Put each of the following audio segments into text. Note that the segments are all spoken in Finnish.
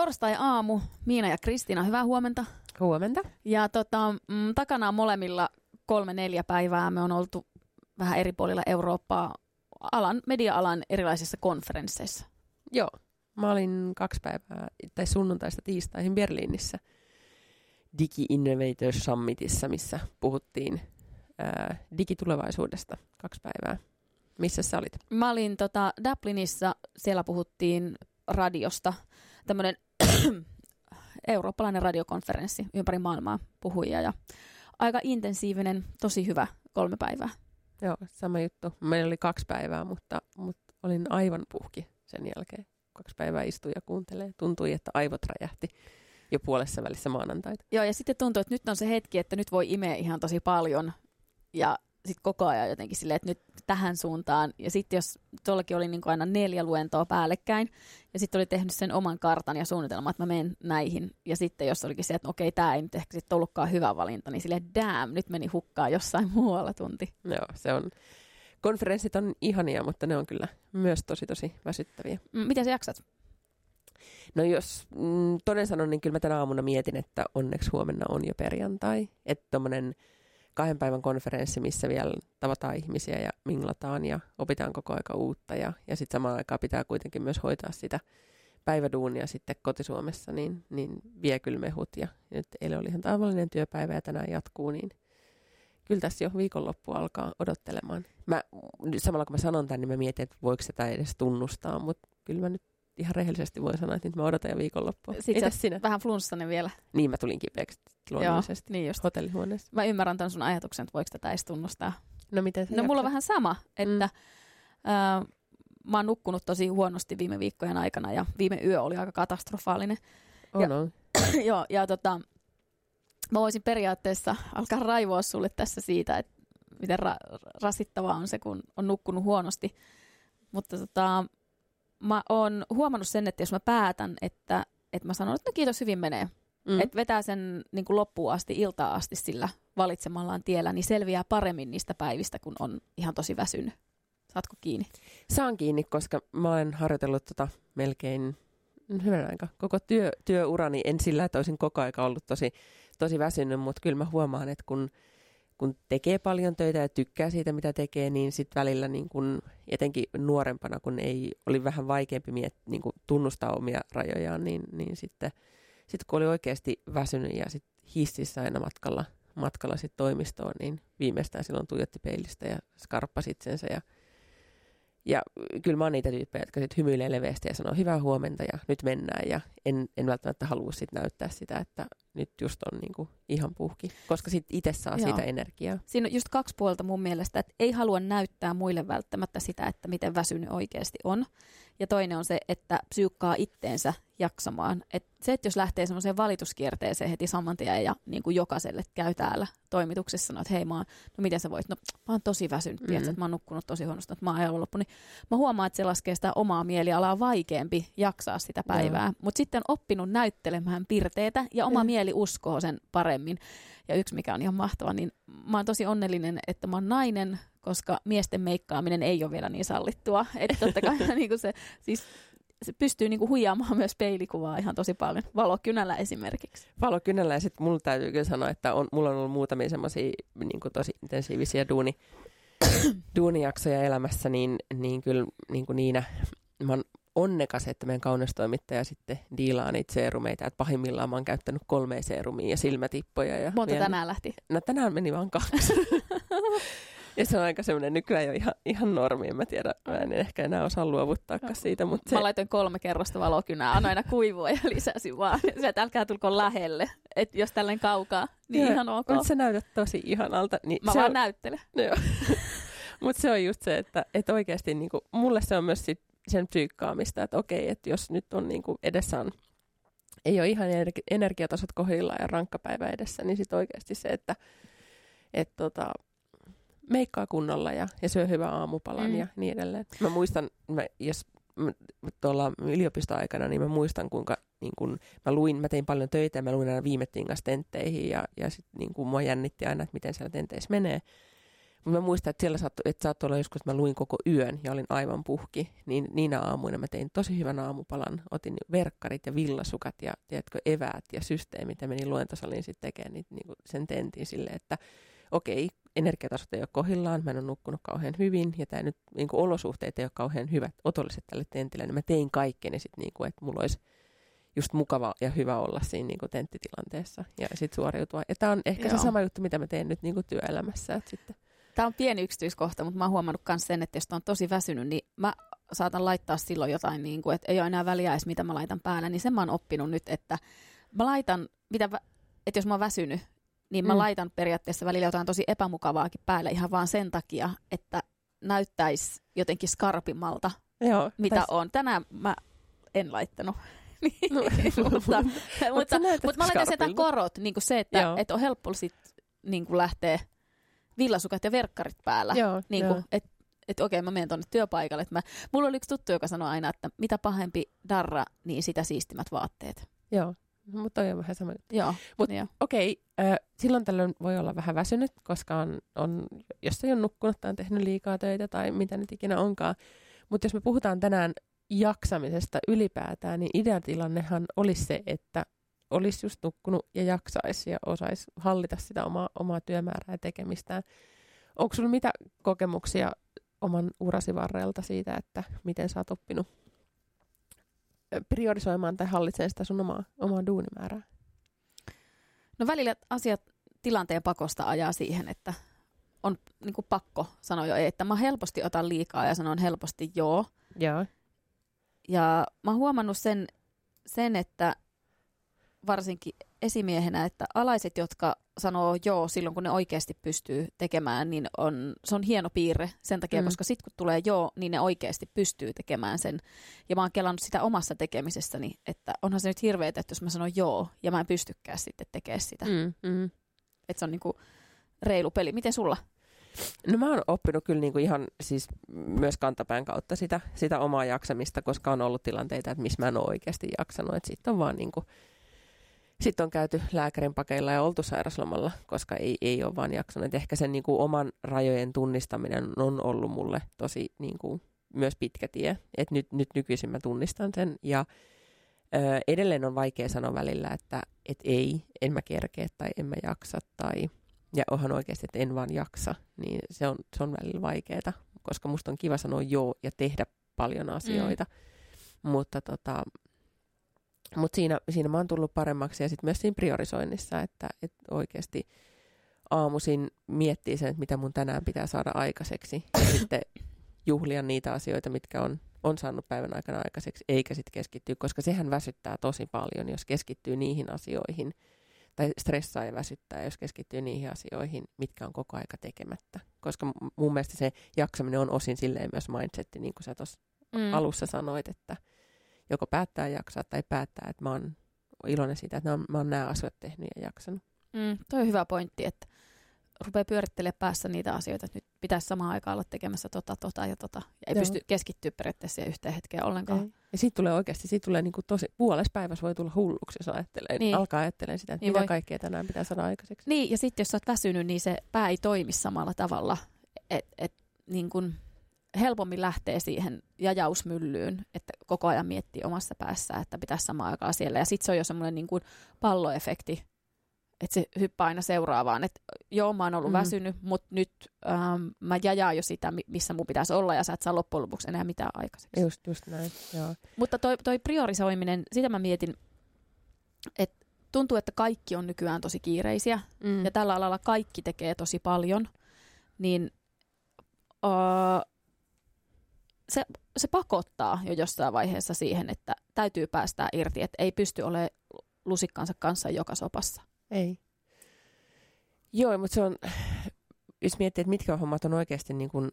torstai-aamu. Miina ja Kristiina, hyvää huomenta. Huomenta. Ja tota, mm, takana on molemmilla kolme neljä päivää. Me on oltu vähän eri puolilla Eurooppaa alan, media-alan erilaisissa konferensseissa. Joo. Mä olin kaksi päivää, tai sunnuntaista tiistaihin Berliinissä Digi Innovator Summitissa, missä puhuttiin ää, digitulevaisuudesta kaksi päivää. Missä sä olit? Mä olin tota, Dublinissa, siellä puhuttiin radiosta, tämmöinen eurooppalainen radiokonferenssi ympäri maailmaa puhujia ja aika intensiivinen, tosi hyvä kolme päivää. Joo, sama juttu. Meillä oli kaksi päivää, mutta, mutta olin aivan puhki sen jälkeen. Kaksi päivää istuin ja kuuntelee. Tuntui, että aivot räjähti jo puolessa välissä maanantaita. Joo, ja sitten tuntuu, että nyt on se hetki, että nyt voi imeä ihan tosi paljon ja sitten koko ajan jotenkin silleen, että nyt tähän suuntaan. Ja sitten jos tuollakin oli niin aina neljä luentoa päällekkäin, ja sitten oli tehnyt sen oman kartan ja suunnitelman, että mä menen näihin. Ja sitten jos olikin se, että no okei, tämä ei nyt ehkä sitten ollutkaan hyvä valinta, niin silleen, damn, nyt meni hukkaan jossain muualla tunti. Joo, se on, konferenssit on ihania, mutta ne on kyllä myös tosi tosi väsyttäviä. Mm, miten sä jaksat? No jos mm, toden sanon, niin kyllä mä tänä aamuna mietin, että onneksi huomenna on jo perjantai. Että tommonen kahden päivän konferenssi, missä vielä tavataan ihmisiä ja minglataan ja opitaan koko aika uutta. Ja, ja sitten samaan aikaan pitää kuitenkin myös hoitaa sitä päiväduunia sitten kotisuomessa, niin, niin vie kyllä mehut. Ja, nyt eilen oli ihan tavallinen työpäivä ja tänään jatkuu, niin kyllä tässä jo viikonloppu alkaa odottelemaan. Mä, samalla kun mä sanon tämän, niin mä mietin, että voiko sitä edes tunnustaa, mutta kyllä mä nyt ihan rehellisesti voin sanoa, että nyt mä odotan jo viikonloppua. Sitten sinä? vähän flunssainen vielä. Niin, mä tulin kipeäksi luonnollisesti Joo, niin just. hotellihuoneessa. Mä ymmärrän tämän sun ajatuksen, että voiko tätä edes tunnustaa. No miten No mulla on vähän sama, että mm. äh, mä oon nukkunut tosi huonosti viime viikkojen aikana ja viime yö oli aika katastrofaalinen. Oh ja, no. joo, ja tota, mä voisin periaatteessa alkaa raivoa sulle tässä siitä, että miten ra- rasittavaa on se, kun on nukkunut huonosti. Mutta tota, mä oon huomannut sen, että jos mä päätän, että, että mä sanon, että no kiitos, hyvin menee. Mm. Että vetää sen niin kuin loppuun asti, iltaa asti sillä valitsemallaan tiellä, niin selviää paremmin niistä päivistä, kun on ihan tosi väsynyt. Saatko kiinni? Saan kiinni, koska mä olen harjoitellut tota melkein hyvän aika. Koko työ, työurani en sillä, että olisin koko aika ollut tosi, tosi väsynyt, mutta kyllä mä huomaan, että kun kun tekee paljon töitä ja tykkää siitä, mitä tekee, niin sitten välillä niin kun, etenkin nuorempana, kun ei oli vähän vaikeampi miet, niin kun tunnustaa omia rajojaan, niin, niin sitten sit kun oli oikeasti väsynyt ja sit hississä aina matkalla, matkalla sit toimistoon, niin viimeistään silloin tuijotti peilistä ja skarppasi itsensä ja ja kyllä mä oon niitä tyyppejä, jotka sitten hymyilee leveästi ja sanoo hyvää huomenta ja nyt mennään. Ja en, en välttämättä halua sit näyttää sitä, että nyt just on niinku ihan puhki, koska sitten itse saa Joo. siitä energiaa. Siinä on just kaksi puolta mun mielestä, että ei halua näyttää muille välttämättä sitä, että miten väsynyt oikeasti on. Ja toinen on se, että psyykkaa itteensä jaksamaan. Et se, että jos lähtee semmoiseen valituskierteeseen heti saman tien ja niin kuin jokaiselle käy täällä toimituksessa, sanoo, että hei mä oon, no miten sä voit, no mä oon tosi väsynyt, mm. tiedätkö, että mä oon nukkunut tosi huonosti, että mä oon loppu, niin mä huomaan, että se laskee sitä omaa mielialaa vaikeampi jaksaa sitä päivää. Mutta sitten oppinut näyttelemään pirteitä ja oma mm. Mieli uskoo sen paremmin. Ja yksi, mikä on ihan mahtava, niin mä oon tosi onnellinen, että mä oon nainen, koska miesten meikkaaminen ei ole vielä niin sallittua. Että totta kai niin kuin se, siis se pystyy niinku huijaamaan myös peilikuvaa ihan tosi paljon. Valokynällä esimerkiksi. Valokynällä ja sitten mulla täytyy kyllä sanoa, että on, mulla on ollut muutamia semmoisia niinku tosi intensiivisiä duuni, duunijaksoja elämässä, niin, niin kyllä niin kuin Niina, mä oon onnekas, että meidän kaunestoimittaja sitten diilaa niitä seerumeita, että pahimmillaan mä oon käyttänyt kolme seerumia ja silmätippoja. Ja Monta vielä... tänään lähti? No tänään meni vaan kaksi. Ja se on aika semmoinen nykyään jo ihan, ihan normi, en mä tiedä, mä en ehkä enää osaa luovuttaa siitä. Mutta se... Mä laitoin kolme kerrosta valokynää, annoin aina kuivua ja lisäsin vaan. Se, että älkää tulko lähelle, että jos tällainen kaukaa, niin ja, ihan ok. Mutta sä näytät tosi ihanalta. Niin mä se vaan on... näyttelen. No, mutta se on just se, että, että oikeasti niinku, mulle se on myös sit sen psyykkaamista, että okei, että jos nyt on niinku edessä on, ei ole ihan energiatasot kohdillaan ja rankka päivä edessä, niin sitten oikeasti se, että et tota, meikkaa kunnolla ja, ja syö hyvää aamupalan mm. ja niin edelleen. Mä muistan, mä, jos mä, tuolla yliopistoaikana, niin mä muistan kuinka niin kun, mä luin, mä tein paljon töitä ja mä luin aina viime tingas tentteihin ja, ja sit niin kun mua jännitti aina, että miten siellä tenteissä menee. Mutta mä muistan, että siellä saattoi, että saattoi olla joskus, että mä luin koko yön ja olin aivan puhki. Niin niinä aamuina mä tein tosi hyvän aamupalan. Otin verkkarit ja villasukat ja tiedätkö, eväät ja systeemit ja menin luentosaliin sitten tekemään niitä, niin sen tentin silleen, että okei, energiatasot ei ole kohillaan, mä en ole nukkunut kauhean hyvin ja tämä nyt niin kuin olosuhteet ei ole kauhean hyvät, otolliset tälle tentille, niin mä tein kaikkeni sitten, niin kuin, että mulla olisi just mukava ja hyvä olla siinä niin kuin tenttitilanteessa ja sitten suoriutua. Ja tämä on ehkä Joo. se sama juttu, mitä mä teen nyt niin kuin työelämässä. Että sitten. Tämä on pieni yksityiskohta, mutta mä oon huomannut myös sen, että jos on tosi väsynyt, niin mä saatan laittaa silloin jotain, niin kuin, että ei ole enää väliä edes, mitä mä laitan päälle, niin sen mä oon oppinut nyt, että mä laitan, mitä, että jos mä oon väsynyt, niin mä mm. laitan periaatteessa välillä jotain tosi epämukavaakin päälle ihan vaan sen takia, että näyttäisi jotenkin skarpimmalta, Joo, mitä on. Tänään mä en laittanut. no, mutta, mutta, mutta mä laitan sen korot, niin kuin se, että, että on helppo sit, niin kuin lähteä villasukat ja verkkarit päällä. Joo, niin kuin, että että okei, mä menen tuonne työpaikalle. Että mä, mulla oli yksi tuttu, joka sanoi aina, että mitä pahempi darra, niin sitä siistimät vaatteet. Joo, mutta toi on vähän sama juttu. Joo. Mutta okei, äh, silloin tällöin voi olla vähän väsynyt, koska on, on, jos ei ole nukkunut tai on tehnyt liikaa töitä tai mitä nyt ikinä onkaan. Mutta jos me puhutaan tänään jaksamisesta ylipäätään, niin ideatilannehan olisi se, että olisi just nukkunut ja jaksaisi ja osaisi hallita sitä omaa, omaa työmäärää ja tekemistään. Onko sinulla mitä kokemuksia oman urasi varrelta siitä, että miten sä oot oppinut priorisoimaan tai hallitsemaan sitä sun omaa, omaa duunimäärää? No välillä asiat tilanteen pakosta ajaa siihen, että on niin kuin pakko sanoa jo ei, että mä helposti otan liikaa ja sanon helposti joo. Joo. Ja mä oon huomannut sen, sen että varsinkin esimiehenä, että alaiset, jotka sanoo joo silloin, kun ne oikeasti pystyy tekemään, niin on, se on hieno piirre sen takia, mm. koska sitten kun tulee joo, niin ne oikeasti pystyy tekemään sen. Ja mä oon kelannut sitä omassa tekemisessäni, että onhan se nyt hirveetä, että jos mä sanon joo, ja mä en pystykään sitten tekemään sitä. Mm, mm. Että se on niinku reilu peli. Miten sulla? No mä oon oppinut kyllä niinku ihan siis myös kantapään kautta sitä, sitä omaa jaksamista, koska on ollut tilanteita, että missä mä en ole oikeasti jaksanut. Että sitten on vaan niinku, sit on käyty lääkärin pakeilla ja oltu sairaslomalla, koska ei, ei ole vaan jaksanut. Ehkä sen niinku oman rajojen tunnistaminen on ollut mulle tosi niinku, myös pitkä tie. Et nyt, nyt nykyisin mä tunnistan sen ja ö, edelleen on vaikea sanoa välillä, että et ei, en mä kerkeä tai en mä jaksa tai ja onhan oikeasti, että en vaan jaksa, niin se on, se on välillä vaikeaa, koska musta on kiva sanoa joo ja tehdä paljon mm. asioita. Mm. Mutta tota, mut siinä, siinä mä oon tullut paremmaksi ja sitten myös siinä priorisoinnissa, että, että oikeasti aamuisin miettii sen, että mitä mun tänään pitää saada aikaiseksi ja sitten juhlia niitä asioita, mitkä on, on saanut päivän aikana aikaiseksi, eikä sitten keskittyä, koska sehän väsyttää tosi paljon, jos keskittyy niihin asioihin, tai stressaa ja väsyttää, jos keskittyy niihin asioihin, mitkä on koko aika tekemättä. Koska mun mielestä se jaksaminen on osin silleen myös mindsetti, niin kuin sä tuossa mm. alussa sanoit, että joko päättää jaksaa tai päättää, että mä oon iloinen siitä, että mä oon nämä asiat tehnyt ja jaksanut. Mm, toi on hyvä pointti, että rupeaa pyörittelemään päässä niitä asioita, että nyt pitäisi samaan aikaan olla tekemässä tota, tota ja tota. Ja ei Joo. pysty keskittyä periaatteessa yhteen hetkeen ollenkaan. Ei. Ja siitä tulee oikeasti, siitä tulee niinku tosi, puolessa päivässä voi tulla hulluksi, jos ajattelee, niin. alkaa ajattelemaan sitä, että niin mitä voi. kaikkea tänään pitää saada aikaiseksi. Niin, ja sitten jos sä oot väsynyt, niin se pää ei toimi samalla tavalla. että et, niin kun helpommin lähtee siihen jajausmyllyyn, että koko ajan miettii omassa päässä, että pitäisi samaan aikaan siellä. Ja sitten se on jo semmoinen niin palloefekti, että se hyppää aina seuraavaan. Että joo, mä oon ollut mm. väsynyt, mutta nyt ähm, mä jajaan jo sitä, missä mun pitäisi olla, ja sä et saa loppujen lopuksi enää mitään aikaiseksi. Just, just näin, joo. Mutta toi, toi priorisoiminen, sitä mä mietin, että tuntuu, että kaikki on nykyään tosi kiireisiä, mm. ja tällä alalla kaikki tekee tosi paljon, niin uh, se, se pakottaa jo jossain vaiheessa siihen, että täytyy päästää irti, että ei pysty olemaan lusikkansa kanssa joka sopassa. Ei. Joo, mutta se on, jos miettii, että mitkä hommat on oikeasti niin kuin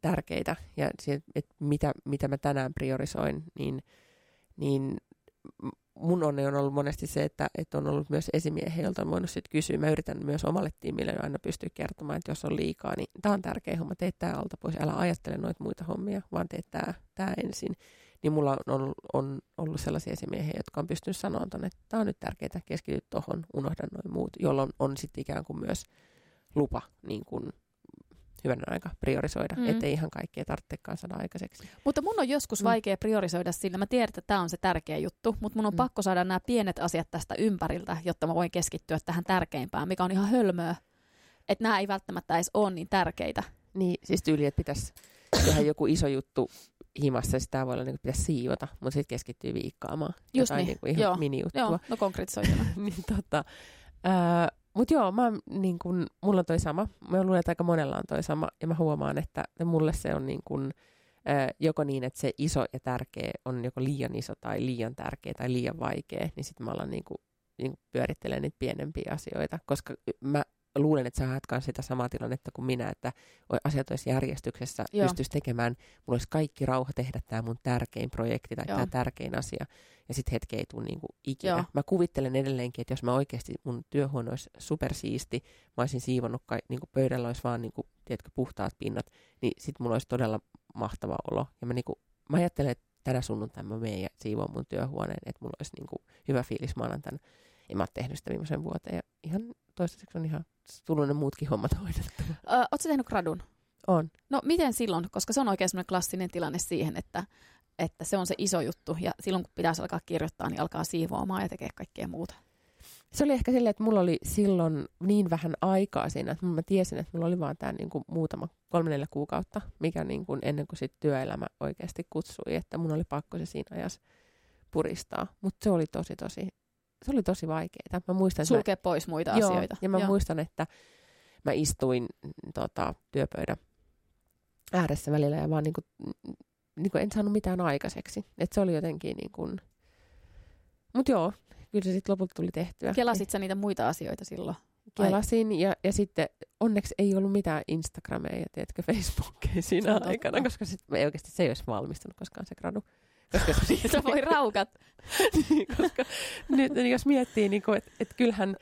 tärkeitä ja se, että mitä, mitä mä tänään priorisoin, niin, niin mun onni on ollut monesti se, että, että on ollut myös esimiehiä, joilta on voinut sitten kysyä. Mä yritän myös omalle tiimille aina pystyä kertomaan, että jos on liikaa, niin tämä on tärkeä homma, tee tämä alta pois, älä ajattele noita muita hommia, vaan tee tämä, tämä ensin. Niin mulla on, on ollut sellaisia esimiehiä, jotka on pystynyt tuonne, että tämä on nyt tärkeää, keskity tuohon, unohda noin muut, jolloin on sitten ikään kuin myös lupa niin kuin hyvänä aika priorisoida, Mm. ettei ihan kaikkea tarvitsekaan saada aikaiseksi. Mutta mun on joskus Mm. vaikea priorisoida sillä. Mä tiedän, että tämä on se tärkeä juttu, mutta mun on Mm. pakko saada nämä pienet asiat tästä ympäriltä, jotta mä voin keskittyä tähän tärkeimpään, mikä on ihan hölmöä. Että nämä ei välttämättä edes ole niin tärkeitä. Niin, siis tyyli, että pitäisi tehdä joku iso juttu himassa, sitä voi olla niin kuin pitäisi siivota, mutta sitten keskittyy viikkaamaan. Just jotain niin, niin kuin ihan joo, mini-juttua. Joo, no konkretisoituna. niin tota, ää, mut joo, mä, niin kun, mulla on toi sama. Mä luulen, että aika monella on toi sama. Ja mä huomaan, että mulle se on niin kun, joko niin, että se iso ja tärkeä on joko liian iso tai liian tärkeä tai liian vaikea. Niin sitten mä alan niin kun, niin pyörittelemään niitä pienempiä asioita. Koska mä luulen, että sä haet sitä samaa tilannetta kuin minä, että asiat olisi järjestyksessä, Joo. pystyisi tekemään, mulla olisi kaikki rauha tehdä tämä mun tärkein projekti tai tämä tärkein asia ja sitten hetki ei tule niinku ikinä. Joo. Mä kuvittelen edelleenkin, että jos mä oikeasti mun työhuone olisi supersiisti, mä olisin siivonnut, kai, niinku pöydällä olisi vaan niinku, tiedätkö, puhtaat pinnat, niin sit mulla olisi todella mahtava olo. Ja mä, niinku, mä ajattelen, että tänä sunnuntaina mä menen ja siivoon mun työhuoneen, että mulla olisi niinku hyvä fiilis maanantaina. En mä ole tehnyt sitä viimeisen vuoteen ja ihan toistaiseksi on ihan tullut ne muutkin hommat hoidettua. Ö, Oletko tehnyt gradun? On. No miten silloin, koska se on oikein semmoinen klassinen tilanne siihen, että, että se on se iso juttu ja silloin kun pitäisi alkaa kirjoittaa, niin alkaa siivoamaan ja tekee kaikkea muuta. Se oli ehkä silleen, että mulla oli silloin niin vähän aikaa siinä, että mä tiesin, että mulla oli vaan tämä niinku muutama, kolme neljä kuukautta, mikä niinku ennen kuin sit työelämä oikeasti kutsui, että mun oli pakko se siinä ajassa puristaa. Mutta se oli tosi, tosi, se oli tosi vaikeaa. Mä muistan, että mä, Sulkea pois muita joo, asioita. ja mä Joo. muistan, että mä istuin mm, tota, työpöydän ääressä välillä ja vaan niinku, mm, niinku en saanut mitään aikaiseksi. Et se oli jotenkin niin kuin... Mut joo, kyllä se sitten lopulta tuli tehtyä. Kelasit sä niitä muita asioita silloin? Kelasin ja, ja sitten onneksi ei ollut mitään Instagramia ja tiedätkö, Facebookia siinä totta. aikana, koska sit, ei oikeasti se ei olisi valmistunut koskaan se gradu. Koska, Se voi raukat. niin, koska nyt jos miettii, niin että et kyllähän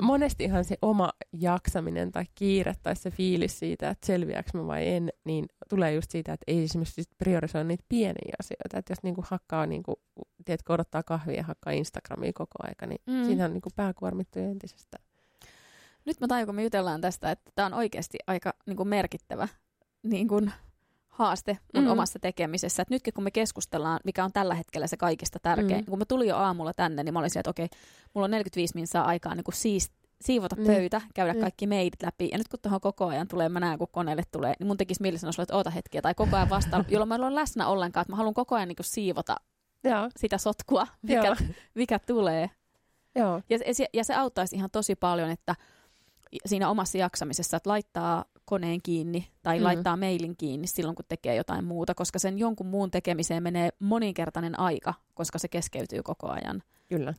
monestihan se oma jaksaminen tai kiire tai se fiilis siitä, että selviääkö mä vai en, niin tulee just siitä, että ei esimerkiksi priorisoi niitä pieniä asioita. Että jos niinku hakkaa, niinku, tiedätkö, odottaa kahvia ja hakkaa Instagramia koko aika, niin Mm. siinä on niinku pää kuormittuu jo entisestään. Nyt mä tajun, kun me jutellaan tästä, että tämä on oikeasti aika niin kuin merkittävä niin kuin, haaste mun Mm. omassa tekemisessä. Et nytkin kun me keskustellaan, mikä on tällä hetkellä se kaikista tärkein. Mm. Kun mä tulin jo aamulla tänne, niin mä olin silleen, että okei, mulla on 45 minsaa aikaa niin kuin siis, siivota Niin. pöytä, käydä Niin. kaikki meilit läpi. Ja nyt kun tuohon koko ajan tulee, mä näen kun koneelle tulee, niin mun tekisi mieli sanoa että oota hetkiä, tai koko ajan vastaan, jolloin mä en läsnä ollenkaan, että mä haluan koko ajan niin kuin siivota Joo, sitä sotkua, mikä, Joo. mikä tulee. joo. Ja, se- ja se auttaisi ihan tosi paljon, että siinä omassa jaksamisessa, että laittaa koneen kiinni tai mm. Laittaa mailin kiinni silloin, kun tekee jotain muuta, koska sen jonkun muun tekemiseen menee moninkertainen aika, koska se keskeytyy koko ajan. Kyllä.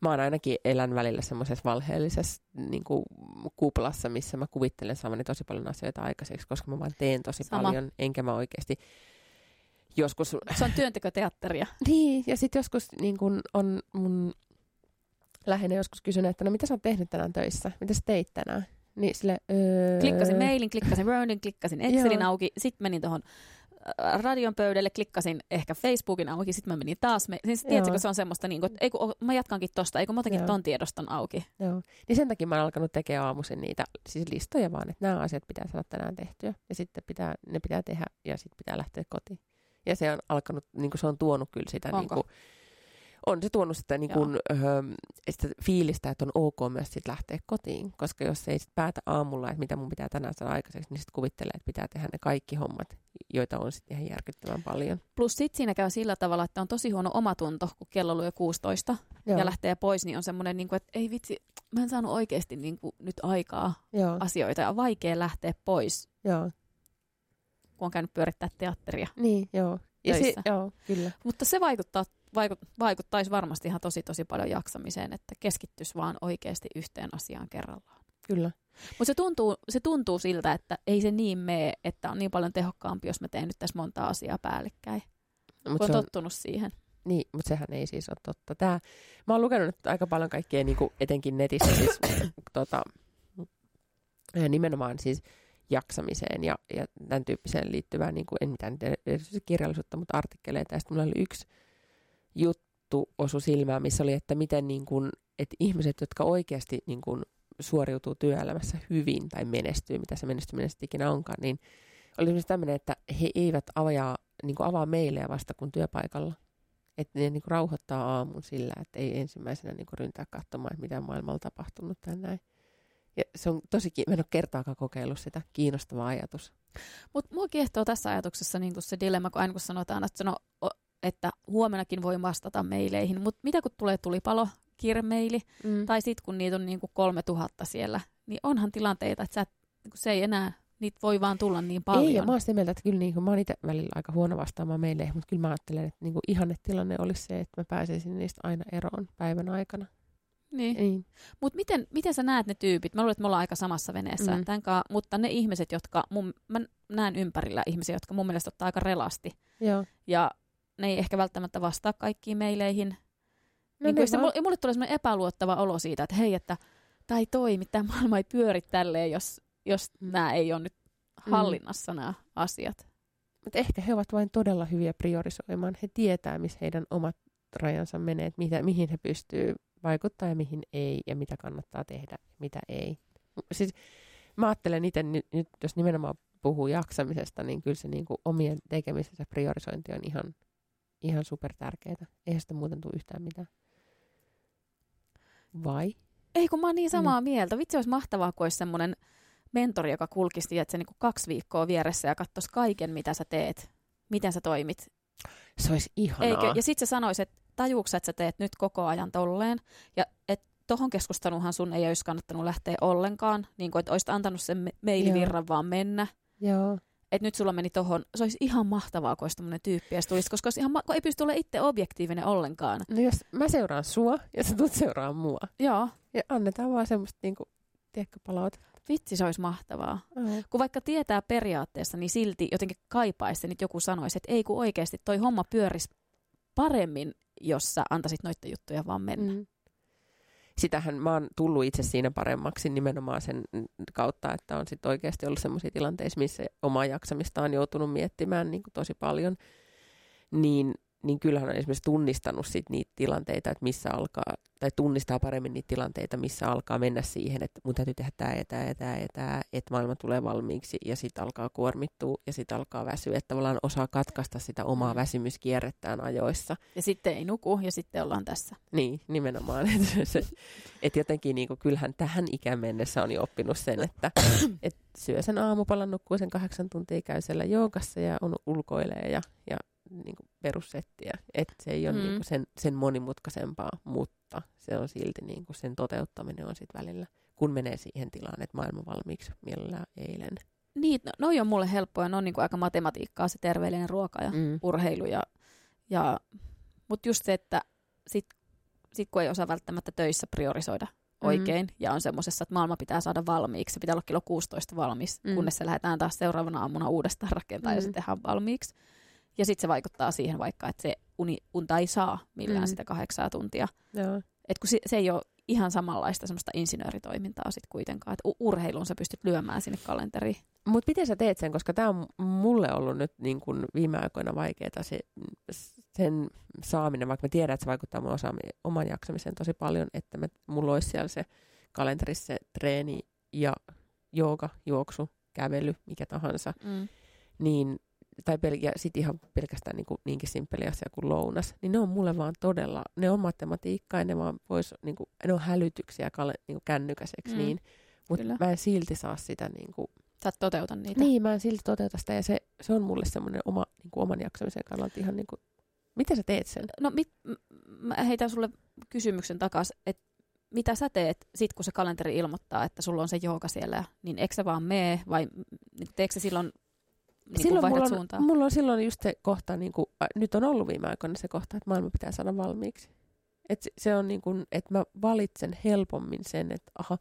Mä oon ainakin elän välillä semmoisessa valheellisessa niin kuin, kuplassa, missä mä kuvittelen saamani tosi paljon asioita aikaiseksi, koska mä vaan teen tosi Sama. paljon, enkä mä oikeasti joskus... Se on työntekoteatteria. Niin, ja sitten joskus niin kun on mun läheinen joskus kysynyt, että no mitä sä oot tehnyt tänään töissä? Mitä sä teit tänään? Niin sille, öö... Klikkasin mailin, klikkasin Wordin, klikkasin Excelin Joo. auki, sitten menin tuohon äh, radion pöydälle, klikkasin ehkä Facebookin auki, sitten mä menin taas. Me- siis, tiedätkö, se on semmoista, niin kuin, että ei kun, mä jatkankin tosta, ei kun mä otankin Joo. ton tiedoston auki. Joo. Niin sen takia mä oon alkanut tekemään aamuisin niitä siis listoja vaan, että nämä asiat pitää saada tänään tehtyä. Ja sitten pitää, ne pitää tehdä ja sitten pitää lähteä kotiin. Ja se on alkanut, niin kuin se on tuonut kyllä sitä, niin Onko? kuin, on se tuonut sitä, niin kuin, öö, sitä fiilistä, että on ok myös sit lähteä kotiin. Koska jos ei sit päätä aamulla, että mitä mun pitää tänään saada aikaiseksi, niin sitten kuvittelee, että pitää tehdä ne kaikki hommat, joita on sitten ihan järkyttävän paljon. Plus sit siinä käy sillä tavalla, että on tosi huono omatunto, kun kello lyö 16 Joo. ja lähtee pois, niin on semmoinen, niin kuin, että ei vitsi, mä en saanut oikeasti niin kuin, nyt aikaa Joo, asioita ja on vaikea lähteä pois, joo. kun on käynyt pyörittää teatteria. Niin, joo. Ja se, joo, kyllä. Mutta se vaikuttaa, vaikut, vaikuttaisi varmasti ihan tosi tosi paljon jaksamiseen, että keskittyisi vaan oikeasti yhteen asiaan kerrallaan. Kyllä. Mutta se tuntuu, se tuntuu siltä, että ei se niin mene, että on niin paljon tehokkaampi, jos mä teen nyt tässä monta asiaa päällekkäin. Mut Kun se on on, tottunut siihen. Niin, mutta sehän ei siis ole totta. Tää, mä oon lukenut aika paljon kaikkea niin kuin etenkin netissä siis, tota, nimenomaan siis jaksamiseen ja, ja tämän tyyppiseen liittyvää, niin kuin, en mitään erityisesti kirjallisuutta, mutta artikkeleita. Ja sitten mulla oli yksi juttu osu silmään, missä oli, että miten niin kuin, että ihmiset, jotka oikeasti niin kuin, suoriutuu työelämässä hyvin tai menestyy, mitä se menestyminen sitten ikinä onkaan, niin oli myös tämmöinen, että he eivät avaa, niin kuin avaa meille vasta kuin työpaikalla. Että ne niin kuin rauhoittaa aamun sillä, että ei ensimmäisenä niin kuin ryntää katsomaan, että mitä maailmalla tapahtunut tai näin. Ja se on tosi, mä en ole kertaakaan kokeillut sitä, kiinnostava ajatus. Mutta mua kiehtoo tässä ajatuksessa niin se dilemma, kun aina kun sanotaan, että, sano, että huomenakin voi vastata meileihin, mutta mitä kun tulee tulipalo, kirmeili, mm. tai sitten kun niitä on niin kuin 3000 siellä, niin onhan tilanteita, että sä, niin se ei enää, niitä voi vaan tulla niin paljon. Ei, ja mä oon sitä mieltä, että kyllä niin kuin, mä oon itse välillä aika huono vastaamaan meille, mutta kyllä mä ajattelen, että niin kuin ihannetilanne olisi se, että mä pääsisin niistä aina eroon päivän aikana. Niin. niin. Mutta miten, miten sä näet ne tyypit? Mä luulen, että me ollaan aika samassa veneessä, mm. tämänkaan, mutta ne ihmiset, jotka, mun, mä näen ympärillä ihmisiä, jotka mun mielestä ottaa aika relasti. Joo. Ja ne ei ehkä välttämättä vastaa kaikkiin meileihin. No niin se, mulle, mulle tulee sellainen epäluottava olo siitä, että hei, että tämä ei toimi, tämä maailma ei pyöri tälleen, jos, jos mm. nämä ei ole nyt mm. hallinnassa mm. nämä asiat. Mutta ehkä he ovat vain todella hyviä priorisoimaan. He tietää, missä heidän omat rajansa menee, että mitä, mihin he pystyy vaikuttaa ja mihin ei, ja mitä kannattaa tehdä ja mitä ei. Siis, mä ajattelen itse nyt, nyt, jos nimenomaan puhuu jaksamisesta, niin kyllä se niin kuin omien tekemisensä priorisointi on ihan, ihan super tärkeää. Eihän sitä muuten tule yhtään mitään. Vai? Ei, kun mä oon niin samaa mm. mieltä. Vitsi, olisi mahtavaa, kun olisi semmoinen mentori, joka kulkisi että se niin kuin kaksi viikkoa vieressä ja katsoisi kaiken, mitä sä teet, miten sä toimit. Se olisi ihanaa. Eikö? Ja sitten se sanoisi, että tajuuks, että sä teet nyt koko ajan tolleen. Ja että tohon keskusteluhan sun ei olisi kannattanut lähteä ollenkaan, niin kuin, että olisit antanut sen mailivirran Joo. vaan mennä. Joo. Että nyt sulla meni tohon, se olisi ihan mahtavaa, kun olisi tyyppi ja tulisi, koska ihan, kun ei pysty olemaan itse objektiivinen ollenkaan. No jos mä seuraan sua ja sä tulet seuraamaan mua. Joo. Ja annetaan vaan semmoista niinku, tiedätkö, palautetta. Vitsi, se olisi mahtavaa. Mm. Kun vaikka tietää periaatteessa, niin silti jotenkin kaipaisi, että joku sanoisi, että ei kun oikeasti toi homma pyörisi paremmin, jos sä antaisit noita juttuja vaan mennä. Mm. Sitähän mä oon tullut itse siinä paremmaksi nimenomaan sen kautta, että on sit oikeasti ollut sellaisia tilanteissa, missä omaa jaksamista on joutunut miettimään niin kuin tosi paljon. Niin niin kyllähän on esimerkiksi tunnistanut sit niitä tilanteita, että missä alkaa, tai tunnistaa paremmin niitä tilanteita, missä alkaa mennä siihen, että mun täytyy tehdä tämä ja tämä ja tämä ja tämä, että maailma tulee valmiiksi ja sitten alkaa kuormittua ja sitten alkaa väsyä, että tavallaan osaa katkaista sitä omaa mm. väsymyskierrettään ajoissa. Ja sitten ei nuku ja sitten ollaan tässä. Niin, nimenomaan. Että et jotenkin niin kuin, kyllähän tähän ikään mennessä on jo oppinut sen, että et syö sen aamupalan, nukkuu sen kahdeksan tuntia, käy siellä joogassa ja on ulkoilee ja, ja niin kuin perussettiä. Että se ei ole mm. niin kuin sen, sen monimutkaisempaa, mutta se on silti niin kuin sen toteuttaminen on sitten välillä, kun menee siihen tilaan, että maailma valmiiksi mielellään eilen. Niin, no, noi on mulle helppoja, ne on niin kuin aika matematiikkaa, se terveellinen ruoka ja mm. urheilu. Ja, ja, Mutta just se, että sit, sit kun ei osaa välttämättä töissä priorisoida mm. oikein mm. ja on semmoisessa, että maailma pitää saada valmiiksi, se pitää olla kilo 16 valmis, mm. kunnes se lähdetään taas seuraavana aamuna uudestaan rakentamaan mm. ja se tehdään valmiiksi. Ja sitten se vaikuttaa siihen vaikka, että se uni, unta ei saa millään mm. sitä kahdeksaa tuntia. Et kun se, se ei ole ihan samanlaista semmoista insinööritoimintaa sitten kuitenkaan, että urheilun sä pystyt lyömään sinne kalenteriin. Mutta miten sä teet sen, koska tämä on mulle ollut nyt niin kun viime aikoina vaikeaa se, sen saaminen, vaikka mä tiedän, että se vaikuttaa mun osaami, oman jaksamiseen tosi paljon, että mä, mulla olisi siellä se kalenterissa se treeni ja jooga, juoksu, kävely, mikä tahansa, mm. niin tai pel- ja sitten ihan pelkästään niin kuin, niinkin simppeli asia kuin lounas, niin ne on mulle vaan todella, ne on matematiikkaa ja ne vaan vois, niin kuin, ne on hälytyksiä kalle, niin kuin kännykäiseksi mm. niin, mutta mä en silti saa sitä niin kuin, Sä et toteuta niitä. Niin, mä en silti toteuta sitä ja se, se on mulle semmoinen oma, niin kuin oman jaksamisen kannalta ihan niin kuin, miten sä teet sen? No mit, mä heitän sulle kysymyksen takaisin, että mitä sä teet sit, kun se kalenteri ilmoittaa, että sulla on se jooga siellä, niin eikö sä vaan mee vai teekö se silloin niin silloin mulla on, suuntaan? mulla on silloin just se kohta, niin kuin, nyt on ollut viime aikoina se kohta, että maailma pitää saada valmiiksi. Et se, se on niin kuin, että mä valitsen helpommin sen, että aha,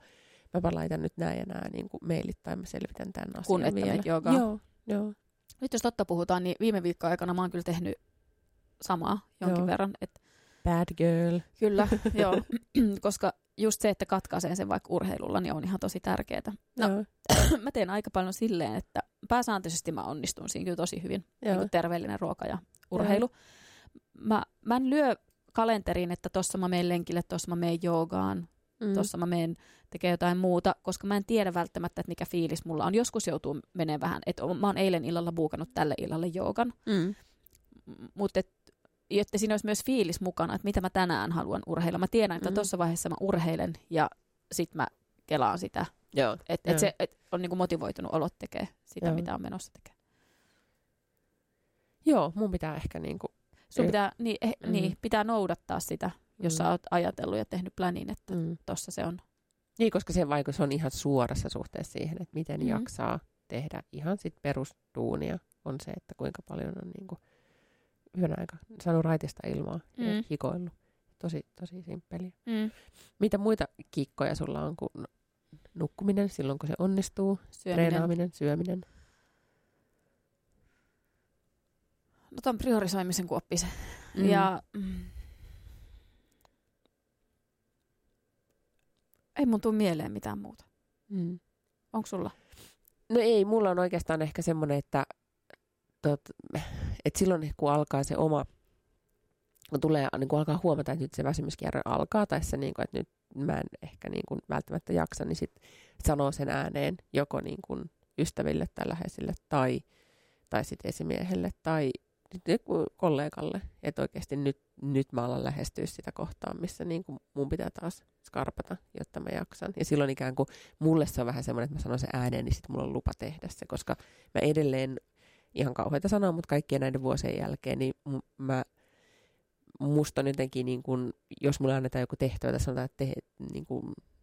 mä laitan nyt näin ja näin niin kuin mailit tai mä selvitän tämän asian Kun vielä. että Joo, joo. Nyt jos totta puhutaan, niin viime viikon aikana mä oon kyllä tehnyt samaa jonkin joo. verran. Et Bad girl. Kyllä, joo. Koska just se, että katkaisee sen vaikka urheilulla, niin on ihan tosi tärkeää. No, mä teen aika paljon silleen, että pääsääntöisesti mä onnistun siinä kyllä tosi hyvin. Niin kuin terveellinen ruoka ja urheilu. Mä, mä en lyö kalenteriin, että tuossa mä menen lenkille, tuossa mä menen joogaan. mm. tuossa mä menen tekemään jotain muuta, koska mä en tiedä välttämättä, että mikä fiilis mulla on. Joskus joutuu menemään vähän, että mä oon eilen illalla buukannut tälle illalle joogan, mm. mutta jotta siinä olisi myös fiilis mukana, että mitä mä tänään haluan urheilla. Mä tiedän, että mm. tuossa vaiheessa mä urheilen ja sit mä kelaan sitä. Että et se et on niinku motivoitunut olot tekee sitä, Joo. mitä on menossa tekemään. Joo, mun pitää ehkä niinku... Sun pitää, niin, eh, mm. niin, pitää noudattaa sitä, jos mm. sä oot ajatellut ja tehnyt planin, että mm. tossa se on. Niin, koska se vaikutus on ihan suorassa suhteessa siihen, että miten mm. jaksaa tehdä ihan sit perusduunia, on se, että kuinka paljon on niinku yhden aika saanut raitista ilmaa mm. ja hikoillut. Tosi, tosi simppeliä. Mm. Mitä muita kikkoja sulla on kuin nukkuminen silloin, kun se onnistuu, syöminen. treenaaminen, syöminen? No tuon priorisoimisen kun oppisi. Mm. Ja mm, ei mun tule mieleen mitään muuta. Mm. Onko sulla? No ei, mulla on oikeastaan ehkä semmoinen, että, tot, että silloin kun alkaa se oma, kun tulee, niin kun alkaa huomata, että nyt se väsymyskierre alkaa, tai se, niin kuin, että nyt mä en ehkä niin kuin välttämättä jaksa, niin sitten sanoo sen ääneen joko niin kuin ystäville tai läheisille tai, tai sitten esimiehelle tai kollegalle, että oikeasti nyt, nyt mä alan lähestyä sitä kohtaa, missä niin kuin mun pitää taas skarpata, jotta mä jaksan. Ja silloin ikään kuin mulle se on vähän semmoinen, että mä sanon sen ääneen, niin sitten mulla on lupa tehdä se, koska mä edelleen, ihan kauheita sanoa, mutta kaikkien näiden vuosien jälkeen, niin mä musta on jotenkin, niin kuin, jos mulle annetaan joku tehtävä, tai sanotaan, että te, niin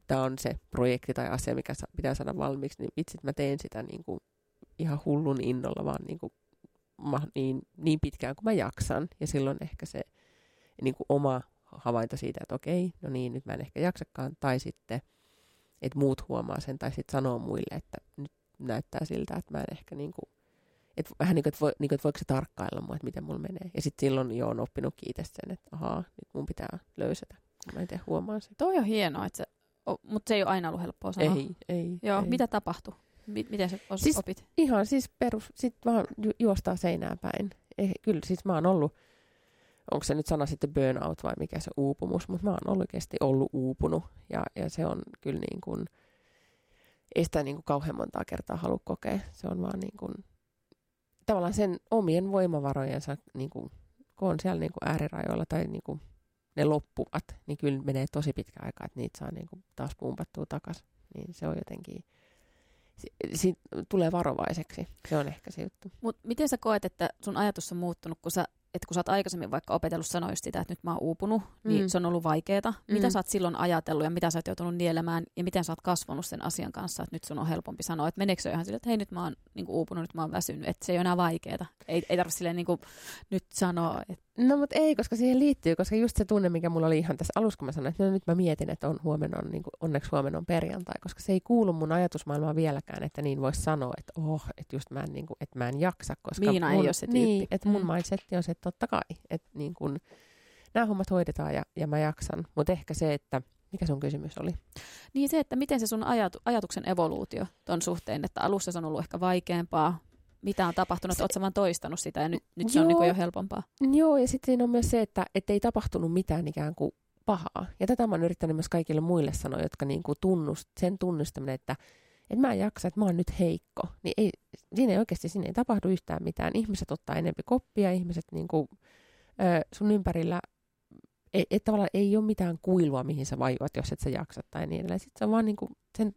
tämä on se projekti tai asia, mikä pitää saada valmiiksi, niin vitsit mä teen sitä niin kuin, ihan hullun innolla, vaan niin kuin, niin, niin pitkään kuin mä jaksan. Ja silloin ehkä se niin kuin oma havainto siitä, että okei, no niin, nyt mä en ehkä jaksakaan. Tai sitten, että muut huomaa sen, tai sitten sanoo muille, että nyt näyttää siltä, että mä en ehkä niin kuin, että vähän niin kuin, että, voi, niin kuin, että voiko se tarkkailla mua, että miten mulla menee. Ja sitten silloin jo on oppinut kiitos sen, että ahaa, nyt mun pitää löysätä, kun mä en tiedä huomaa sen. Toi on hienoa, että se, mutta se ei ole aina ollut helppoa sanoa. Ei, ei. Joo, ei. mitä tapahtui? Miten sä siis, opit? Ihan siis perus, sit vaan ju- juostaa seinään päin. Eh, kyllä siis mä oon ollut, onko se nyt sana sitten burnout vai mikä se uupumus, mutta mä oon oikeasti ollut uupunut ja, ja se on kyllä niin kuin, ei sitä niin kuin kauhean montaa kertaa halua kokea. Se on vaan niin kuin, tavallaan sen omien voimavarojensa, niin kuin, kun on siellä niin kuin äärirajoilla tai niin kuin, ne loppuvat, niin kyllä menee tosi pitkä aika, että niitä saa niin kuin, taas pumpattua takaisin. Niin se on jotenkin, si- tulee varovaiseksi. Se on ehkä se juttu. Mut miten sä koet, että sun ajatus on muuttunut, kun sä, että kun sä oot aikaisemmin vaikka opetellut sanoa just sitä, että nyt mä oon uupunut, niin mm. se on ollut vaikeeta. Mm. Mitä sä oot silloin ajatellut ja mitä sä oot joutunut nielemään ja miten sä oot kasvanut sen asian kanssa, että nyt sun on helpompi sanoa, että meneekö se ihan sille, että hei nyt mä oon niin uupunut, nyt mä oon väsynyt, että se ei ole enää vaikeeta. Ei, ei tarvitse silleen niin kuin, nyt sanoa, että No mutta ei, koska siihen liittyy, koska just se tunne, mikä mulla oli ihan tässä alussa, kun mä sanoin, että no, nyt mä mietin, että on huomenna on, niin kuin, onneksi huomenna on perjantai, koska se ei kuulu mun ajatusmaailmaan vieläkään, että niin voisi sanoa, että oh, että just mä en, niin kuin, että mä en jaksa, koska Miina mun, ei ole se tyyppi. Niin, että mun mm. mindsetti on se, että totta kai, että niin kuin, nämä hommat hoidetaan ja, ja mä jaksan, mutta ehkä se, että mikä sun kysymys oli? Niin se, että miten se sun ajatu, ajatuksen evoluutio ton suhteen, että alussa se on ollut ehkä vaikeampaa, mitä on tapahtunut, oletko vaan toistanut sitä ja nyt, nyt se joo, on niin jo helpompaa? Joo, ja sitten siinä on myös se, että ei tapahtunut mitään ikään kuin pahaa. Ja tätä mä oon yrittänyt myös kaikille muille sanoa, jotka niin kuin tunnust, sen tunnustaminen, että, että mä en jaksa, että mä oon nyt heikko. Niin ei, siinä ei oikeasti siinä ei tapahdu yhtään mitään. Ihmiset ottaa enempi koppia, ihmiset niin kuin, ö, sun ympärillä ei, et tavallaan ei ole mitään kuilua, mihin sä vajuat, jos et sä jaksa tai niin edelleen. Sitten se on vaan niin kuin sen,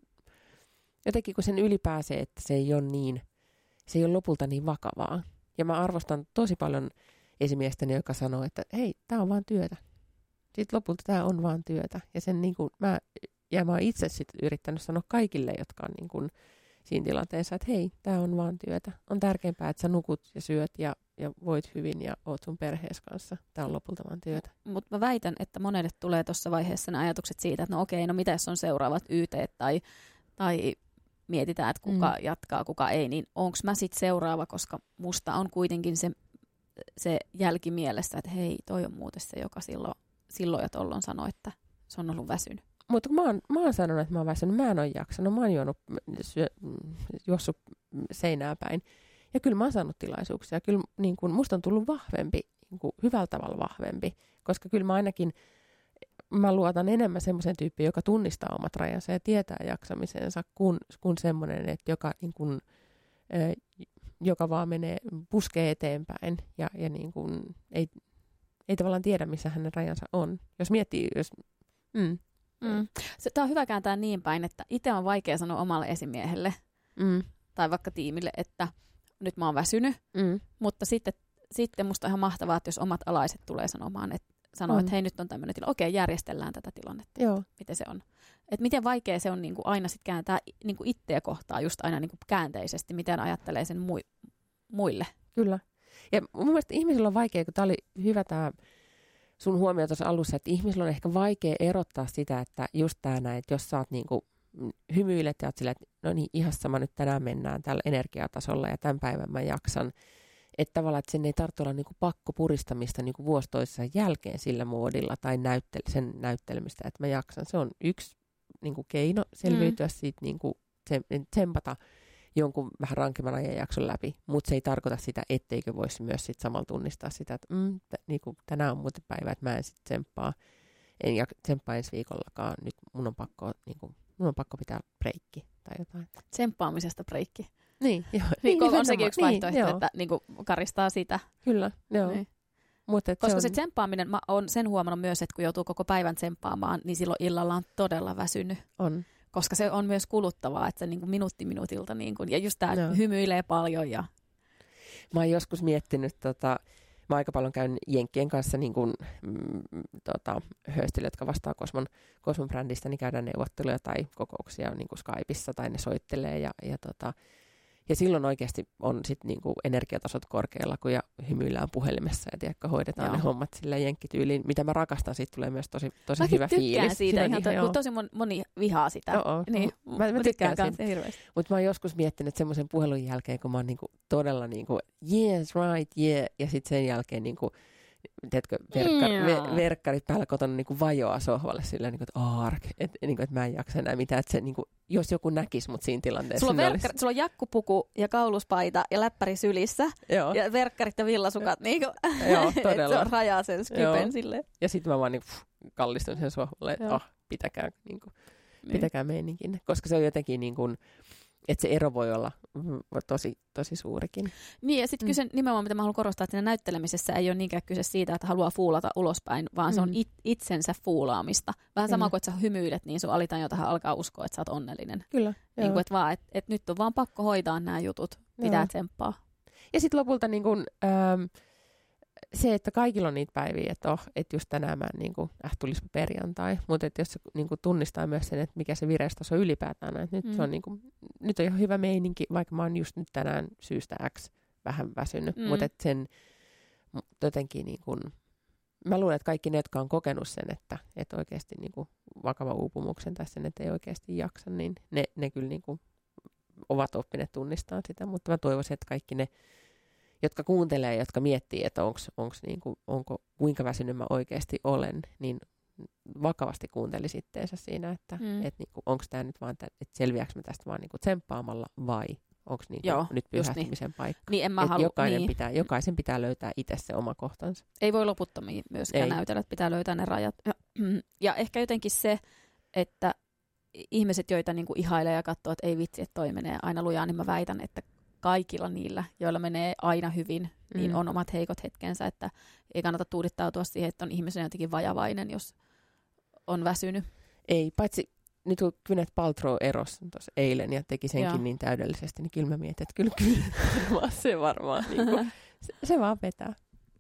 jotenkin kun sen ylipääsee, että se ei ole niin – se ei ole lopulta niin vakavaa. Ja mä arvostan tosi paljon esimiestäni, joka sanoo, että hei, tämä on vaan työtä. Sitten lopulta tämä on vaan työtä. Ja, sen niin kuin, mä, ja mä oon itse sitten yrittänyt sanoa kaikille, jotka on niin kuin, siinä tilanteessa, että hei, tämä on vaan työtä. On tärkeämpää, että sä nukut ja syöt ja, ja voit hyvin ja oot sun perheessä kanssa. Tämä on lopulta vaan työtä. Mutta mä väitän, että monelle tulee tuossa vaiheessa ne ajatukset siitä, että no okei, no mitä jos on seuraavat YT tai, tai mietitään, että kuka mm. jatkaa, kuka ei, niin onko mä sitten seuraava, koska musta on kuitenkin se, se jälki mielessä, että hei, toi on muuten se, joka silloin, silloin ja tollon sanoi, että se on ollut väsynyt. Mutta mä, oon, mä oon sanonut, että mä oon väsynyt, mä en ole jaksanut, mä oon juonut, syö, juossut seinää päin. Ja kyllä mä oon saanut tilaisuuksia. Kyllä niin kun, musta on tullut vahvempi, niin kun, hyvällä tavalla vahvempi, koska kyllä mä ainakin mä luotan enemmän semmoisen tyyppiin, joka tunnistaa omat rajansa ja tietää jaksamisensa, kuin, kuin semmoinen, että joka, niin kuin, joka vaan menee, puskee eteenpäin ja, ja niin kuin, ei, ei tavallaan tiedä, missä hänen rajansa on. Jos miettii, jos... Mm. Mm. Tämä on hyvä kääntää niin päin, että itse on vaikea sanoa omalle esimiehelle mm. tai vaikka tiimille, että nyt mä oon väsynyt, mm. mutta sitten, sitten musta on ihan mahtavaa, että jos omat alaiset tulee sanomaan, että sanoo, että hei nyt on tämmöinen tilanne, okei järjestellään tätä tilannetta, Joo. miten se on. Et miten vaikea se on niin kuin aina sit kääntää niin kuin itseä kohtaa just aina niin kuin käänteisesti, miten ajattelee sen mui- muille. Kyllä. Ja mun mielestä ihmisillä on vaikea, kun tämä oli hyvä tämä sun huomio tuossa alussa, että ihmisillä on ehkä vaikea erottaa sitä, että just tämä näin, että jos sä oot niinku hymyilet ja oot sillä, että no niin, ihan sama nyt tänään mennään tällä energiatasolla ja tämän päivän mä jaksan, että tavallaan, että sen ei tarvitse olla niinku pakko puristamista niinku vuosi jälkeen sillä muodilla tai näyttel- sen näyttelemistä, että mä jaksan. Se on yksi niinku keino selviytyä mm. siitä, niinku, tsempata jonkun vähän rankemman ajanjakson läpi, mutta se ei tarkoita sitä, etteikö voisi myös sit samalla tunnistaa sitä, että mm, t- niinku, tänään on muuten päivä, että mä en sitten tsemppaa, en jak- tsemppaa ensi viikollakaan, nyt mun on pakko, niinku, mun on pakko pitää breikki tai jotain. Tsemppaamisesta breikki. Niin, joo. Niin, niin on sekin yksi niin, vaihtoehto, niin, että niin kuin karistaa sitä. Kyllä, joo. Niin. Mutta Koska se, on... se tsemppaaminen, mä oon sen huomannut myös, että kun joutuu koko päivän tsemppaamaan, niin silloin illalla on todella väsynyt. On. Koska se on myös kuluttavaa, että se niin kuin minuutti minuutilta, niin kuin, ja just tämä no. hymyilee paljon. Ja... Mä oon joskus miettinyt, tota, mä aika paljon käyn Jenkkien kanssa niin kuin, mm, tota, höystille, jotka vastaa Kosmon, Kosmon brändistä, niin käydään neuvotteluja tai kokouksia niin kuin Skypeissa tai ne soittelee ja, ja tota, ja silloin oikeasti on sit niinku energiatasot korkealla, kun ja hymyillään puhelimessa ja tiedätkö, hoidetaan Joo. ne hommat sillä jenkkityyliin. Mitä mä rakastan, siitä tulee myös tosi, tosi Mäkin hyvä fiilis. siitä, ihan to, ihan, tosi moni vihaa sitä. Joo, niin, mä, mä, mä tykkään, tykkään siitä. Mutta mä oon joskus miettinyt semmoisen puhelun jälkeen, kun mä oon niinku todella niinku, yes, right, yeah, ja sitten sen jälkeen niinku, tiedätkö, verkkar, ve, verkkarit päällä kotona niin kuin vajoaa sohvalle silleen, niin kuin, että ark, että niin kuin, että mä en jaksa enää mitään, että se, niin kuin, jos joku näkisi mut siinä tilanteessa. Sulla on, verkkar, olisi... sulla on jakkupuku ja kauluspaita ja läppäri sylissä Joo. ja verkkarit ja villasukat, niin kuin, Joo, todella. se on rajaa sen skypen silleen. Ja sitten mä vaan niin, pff, kallistun sen sohvalle, että oh, pitäkää, niin kuin, niin. pitäkää meininkin, koska se on jotenkin niin kuin, että se ero voi olla tosi, tosi suurikin. Niin, ja sitten mm. kyse nimenomaan, mitä mä haluan korostaa, että siinä näyttelemisessä ei ole niinkään kyse siitä, että haluaa fuulata ulospäin, vaan mm. se on mm. it, itsensä fuulaamista. Vähän sama kuin, että sä hymyilet, niin sun alitajuntahan alkaa uskoa, että sä oot onnellinen. Kyllä. Niin kuin, että vaan, että, että nyt on vaan pakko hoitaa nämä jutut, pitää joo. tsemppaa. Ja sitten lopulta niin kun, ähm, se, että kaikilla on niitä päiviä, että oh, että just tänään mä niin kuin, äh, tulisi perjantai, mutta että jos se niin kuin, tunnistaa myös sen, että mikä se vireystaso ylipäätään, että nyt, mm. se on, niin kuin, nyt on ihan hyvä meininki, vaikka mä oon just nyt tänään syystä X vähän väsynyt, mm. mutta että sen jotenkin niin kuin, mä luulen, että kaikki ne, jotka on kokenut sen, että, että oikeasti niin kuin, vakava uupumuksen tai sen, että ei oikeasti jaksa, niin ne, ne kyllä niin kuin, ovat oppineet tunnistamaan sitä, mutta mä toivoisin, että kaikki ne jotka kuuntelee, jotka miettii, että onks, onks niinku, onko, kuinka väsynyt mä oikeasti olen, niin vakavasti kuunteli sitteensä siinä, että mm. et niinku, onko tämä nyt vaan, että selviääkö mä tästä vaan niinku tsemppaamalla vai onko niinku Joo, nyt pyhähtymisen niin. paikka. Niin, en mä halu, jokainen, niin. pitää, jokaisen pitää löytää itse se oma kohtansa. Ei voi loputtomiin myöskään Ei. näytellä, että pitää löytää ne rajat. Ja, ja ehkä jotenkin se, että ihmiset, joita niinku ihailee ja katsoo, että ei vitsi, että toi menee aina lujaa, niin mä väitän, että kaikilla niillä, joilla menee aina hyvin, niin mm. on omat heikot hetkensä, että ei kannata tuudittautua siihen, että on ihmisen jotenkin vajavainen, jos on väsynyt. Ei, paitsi nyt kun Gwyneth Paltrow erosi tuossa eilen ja teki senkin Joo. niin täydellisesti, niin kyllä mä mietin, että kyllä, kyllä se varmaan, niin kuin, se, se vaan vetää.